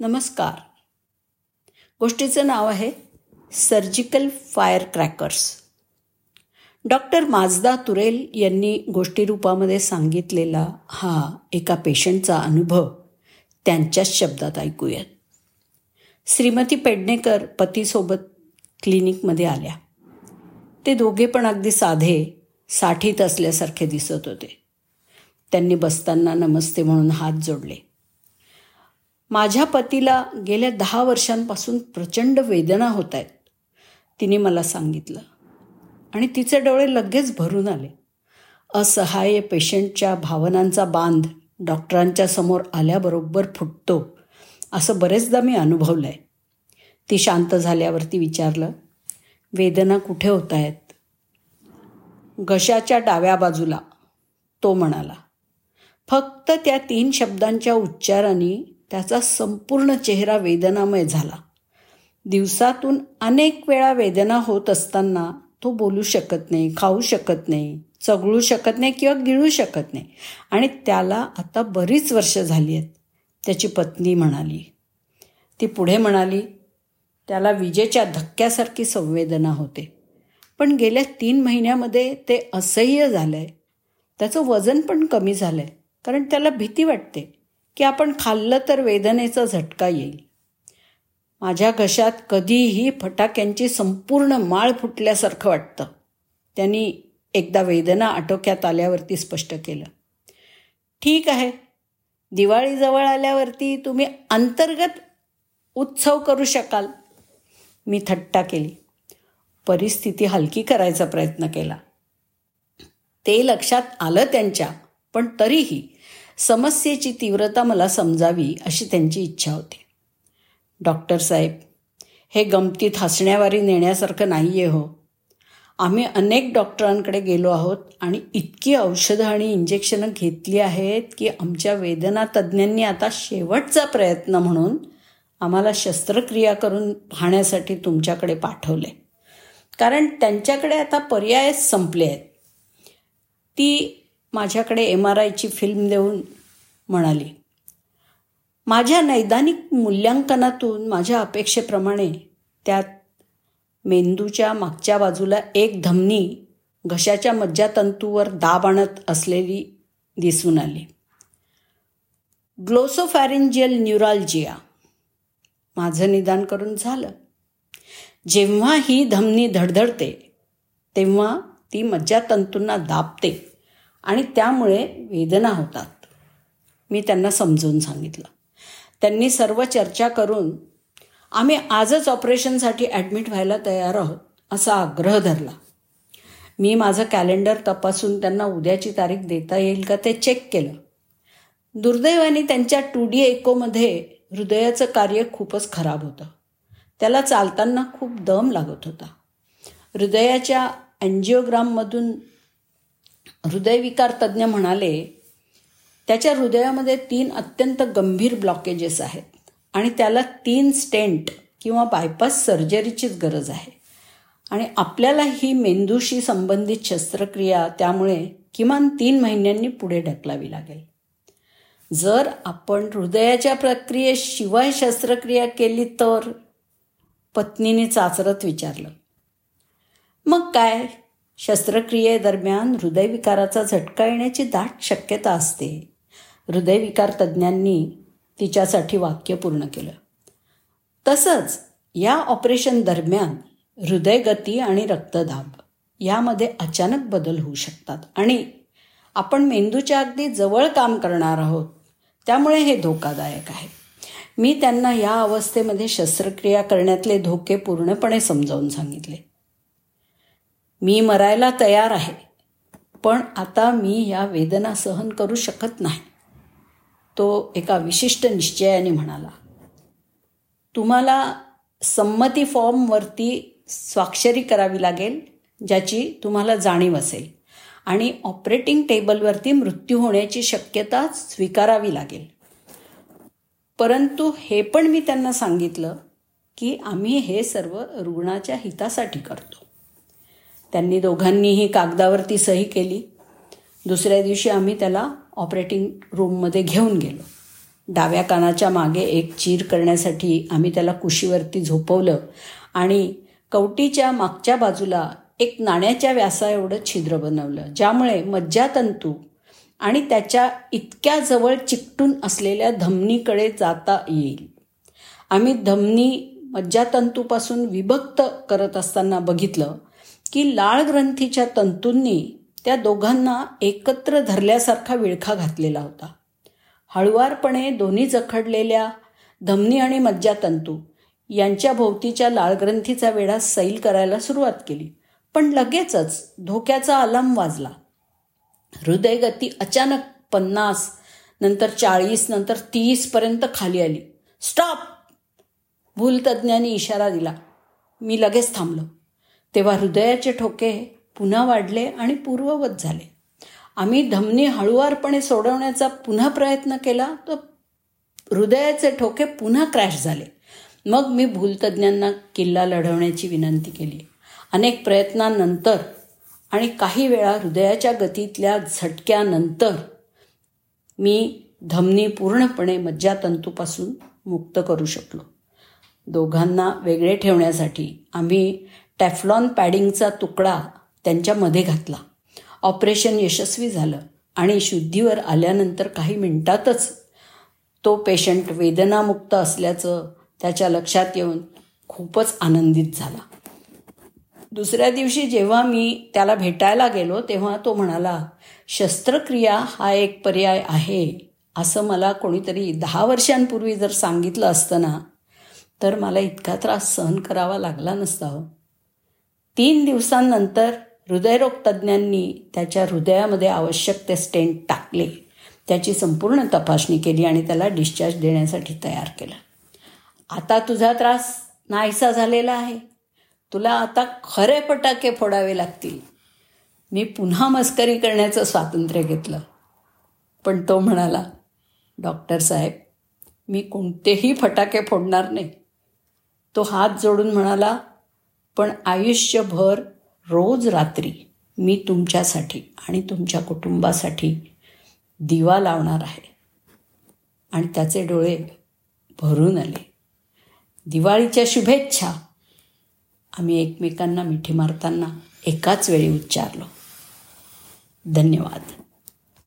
नमस्कार. गोष्टीचं नाव आहे surgical fire crackers. Doctor Majda Turel यांनी गोष्टीरूपामध्ये सांगितलेला हा एका पेशंटचा अनुभव त्यांच्याच शब्दात ऐकूयात. श्रीमती पेडणेकर पतीसोबत क्लिनिकमध्ये आल्या. ते दोघे पण अगदी साधे साठीत असल्यासारखे दिसत होते. त्यांनी बसताना नमस्ते म्हणून हात जोडले. माझ्या पतीला गेल्या दहा वर्षांपासून प्रचंड वेदना होत आहेत. तिने मला सांगितलं. आणि तिचे डोळे लगेच भरून आले. असहाय्य पेशंटच्या भावनांचा बांध डॉक्टरांच्या समोर आल्याबरोबर फुटतो असं बरेचदा मी अनुभवलं आहे ती शांत झाल्यावरती विचारलं वेदना कुठे होत आहेत? घशाच्या डाव्या बाजूला तो म्हणाला. फक्त त्या तीन शब्दांच्या उच्चाराने त्याचा संपूर्ण चेहरा वेदनामय झाला. दिवसातून अनेक वेळा वेदना होत असताना तो बोलू शकत नाही खाऊ शकत नाही चगळू शकत नाही किंवा गिळू शकत नाही. आणि त्याला आता बरीच वर्ष झाली आहेत. त्याची पत्नी म्हणाली. ती पुढे म्हणाली त्याला विजेच्या धक्क्यासारखी संवेदना होते. पण गेल्या तीन महिन्यामध्ये ते असह्य झालं आहे त्याचं वजन पण कमी झालं आहे कारण त्याला भीती वाटते. की आपण खाल्लं तर वेदनेचा झटका येईल. माझ्या घशात कधीही फटाक्यांची संपूर्ण माळ फुटल्यासारखं वाटतं. त्यांनी एकदा वेदना आटोक्यात आल्यावरती स्पष्ट केलं. ठीक आहे. दिवाळीजवळ आल्यावरती तुम्ही अंतर्गत उत्सव करू शकाल. मी थट्टा केली. परिस्थिती हलकी करायचा प्रयत्न केला. ते लक्षात आलं त्यांच्या पण तरीही समस्येची तीव्रता मला समजावी अशी त्यांची इच्छा होती. डॉक्टर साहेब हे गमतीत हसण्यावारी नेण्यासारखं नाही आहे हो. आम्ही अनेक डॉक्टरांकडे गेलो आहोत आणि इतकी औषधं आणि इंजेक्शनं घेतली आहेत की आमच्या वेदना तज्ज्ञांनी आता शेवटचा प्रयत्न म्हणून आम्हाला शस्त्रक्रिया करून पाहण्यासाठी तुमच्याकडे पाठवले. कारण त्यांच्याकडे आता पर्यायच संपले आहेत. ती माझ्याकडे एम आर आयची फिल्म देऊन म्हणाली माझ्या नैदानिक मूल्यांकनातून माझ्या अपेक्षेप्रमाणे त्यात मेंदूच्या मागच्या बाजूला एक धमनी घशाच्या मज्जातंतूवर दाब आणत असलेली दिसून आली. ग्लोसोफॅरेंजियल न्यूरॉलजिया. माझं निदान करून झालं. जेव्हा ही धमनी धडधडते तेव्हा ती मज्जातंतूंना दाबते. आणि त्यामुळे वेदना होतात. मी त्यांना समजून सांगितलं. त्यांनी सर्व चर्चा करून आम्ही आजच ऑपरेशनसाठी ॲडमिट व्हायला तयार आहोत असा आग्रह धरला. मी माझं कॅलेंडर तपासून त्यांना उद्याची तारीख देता येईल का ते चेक केलं. दुर्दैवाने त्यांच्या टू डी एकोमध्ये हृदयाचं कार्य खूपच खराब होतं. त्याला चालताना खूप दम लागत होता. हृदयाच्या अँजिओग्राममधून हृदयविकार तज्ज्ञ म्हणाले त्याच्या हृदयामध्ये तीन अत्यंत गंभीर ब्लॉकेजेस आहेत आणि त्याला तीन स्टेंट किंवा बायपास सर्जरीचीच गरज आहे. आणि आपल्याला ही मेंदूशी संबंधित शस्त्रक्रिया त्यामुळे किमान तीन महिन्यांनी पुढे ढकलावी लागेल. जर आपण हृदयाच्या प्रक्रियेशिवाय शस्त्रक्रिया केली तर? पत्नीने चाचरत विचारलं. मग काय? शस्त्रक्रियेदरम्यान हृदयविकाराचा झटका येण्याची दाट शक्यता असते. हृदयविकार तज्ज्ञांनी तिच्यासाठी वाक्य पूर्ण केलं. तसंच या ऑपरेशन दरम्यान हृदयगती आणि रक्तदाब यामध्ये अचानक बदल होऊ शकतात आणि आपण मेंदूच्या अगदी जवळ काम करणार आहोत त्यामुळे हे धोकादायक आहे. मी त्यांना या अवस्थेमध्ये शस्त्रक्रिया करण्यातले धोके पूर्णपणे समजावून सांगितले. मी मरायला तयार आहे. पण आता मी या वेदना सहन करू शकत नाही. तो एका विशिष्ट निश्चयाने म्हणाला तुम्हाला संमती फॉर्मवरती स्वाक्षरी करावी लागेल ज्याची तुम्हाला जाणीव असेल. आणि ऑपरेटिंग टेबलवरती मृत्यू होण्याची शक्यता स्वीकारावी लागेल. परंतु हे पण मी त्यांना सांगितलं की आम्ही हे सर्व रुग्णाच्या हितासाठी करतो. त्यांनी दोघांनीही कागदावरती सही केली. दुसऱ्या दिवशी आम्ही त्याला ऑपरेटिंग रूममध्ये घेऊन गेलो. डाव्या कानाच्या मागे एक चीर करण्यासाठी आम्ही त्याला कुशीवरती झोपवलं आणि कवटीच्या मागच्या बाजूला एक नाण्याच्या व्यासाएवढं छिद्र बनवलं ज्यामुळे मज्जातंतू आणि त्याच्या इतक्या जवळ चिकटून असलेल्या धमनीकडे जाता येईल. आम्ही धमनी मज्जातंतूपासून विभक्त करत असताना बघितलं की लाळ ग्रंथीच्या तंतूंनी त्या दोघांना एकत्र धरल्यासारखा विळखा घातलेला होता. हळुवारपणे दोन्ही जखडलेल्या धमनी आणि मज्जातंतू यांच्या भोवतीच्या लाळग्रंथीचा वेढा सैल करायला सुरुवात केली. पण लगेचच धोक्याचा अलाम वाजला. हृदयगती अचानक पन्नास नंतर चाळीस नंतर तीसपर्यंत खाली आली. स्टॉप! भूलतज्ञांनी इशारा दिला. मी लगेच थांबलो. तेव्हा हृदयाचे ठोके पुन्हा वाढले आणि पूर्ववत झाले. आम्ही धमनी हळुवारपणे सोडवण्याचा पुन्हा प्रयत्न केला तर हृदयाचे ठोके पुन्हा क्रॅश झाले. मग मी भूलतज्ज्ञांना किल्ला लढवण्याची विनंती केली. अनेक प्रयत्नांनंतर आणि काही वेळा हृदयाच्या गतीतल्या झटक्यानंतर मी धमनी पूर्णपणे मज्जातंतूपासून मुक्त करू शकलो. दोघांना वेगळे ठेवण्यासाठी आम्ही टॅफ्लॉन पॅडिंगचा तुकडा त्यांच्यामध्ये घातला. ऑपरेशन यशस्वी झालं आणि शुद्धीवर आल्यानंतर काही मिनिटातच तो पेशंट वेदनामुक्त असल्याचं त्याच्या लक्षात येऊन खूपच आनंदित झाला. दुसऱ्या दिवशी जेव्हा मी त्याला भेटायला गेलो तेव्हा तो म्हणाला शस्त्रक्रिया हा एक पर्याय आहे. असं मला कोणीतरी दहा वर्षांपूर्वी जर सांगितलं असतं ना तर मला इतका त्रास सहन करावा लागला नसता हो. तीन दिवसांनंतर हृदयरोग तज्ज्ञांनी त्याच्या हृदयामध्ये आवश्यक ते स्टेंट टाकले. त्याची संपूर्ण तपासणी केली आणि त्याला डिस्चार्ज देण्यासाठी तयार केलं. आता तुझा त्रास नाहीसा झालेला आहे. तुला आता खरे फटाके फोडावे लागतील. मी पुन्हा मस्करी करण्याचं स्वातंत्र्य घेतलं. पण तो म्हणाला डॉक्टर साहेब मी कोणतेही फटाके फोडणार नाही. तो हात जोडून म्हणाला पण आयुष्यभर रोज रात्री मी तुमच्यासाठी आणि तुमच्या कुटुंबासाठी दिवा लावणार आहे. आणि त्याचे डोळे भरून आले. दिवाळीच्या शुभेच्छा. आम्ही एकमेकांना मिठी मारताना एकाच वेळी उच्चारलो. धन्यवाद.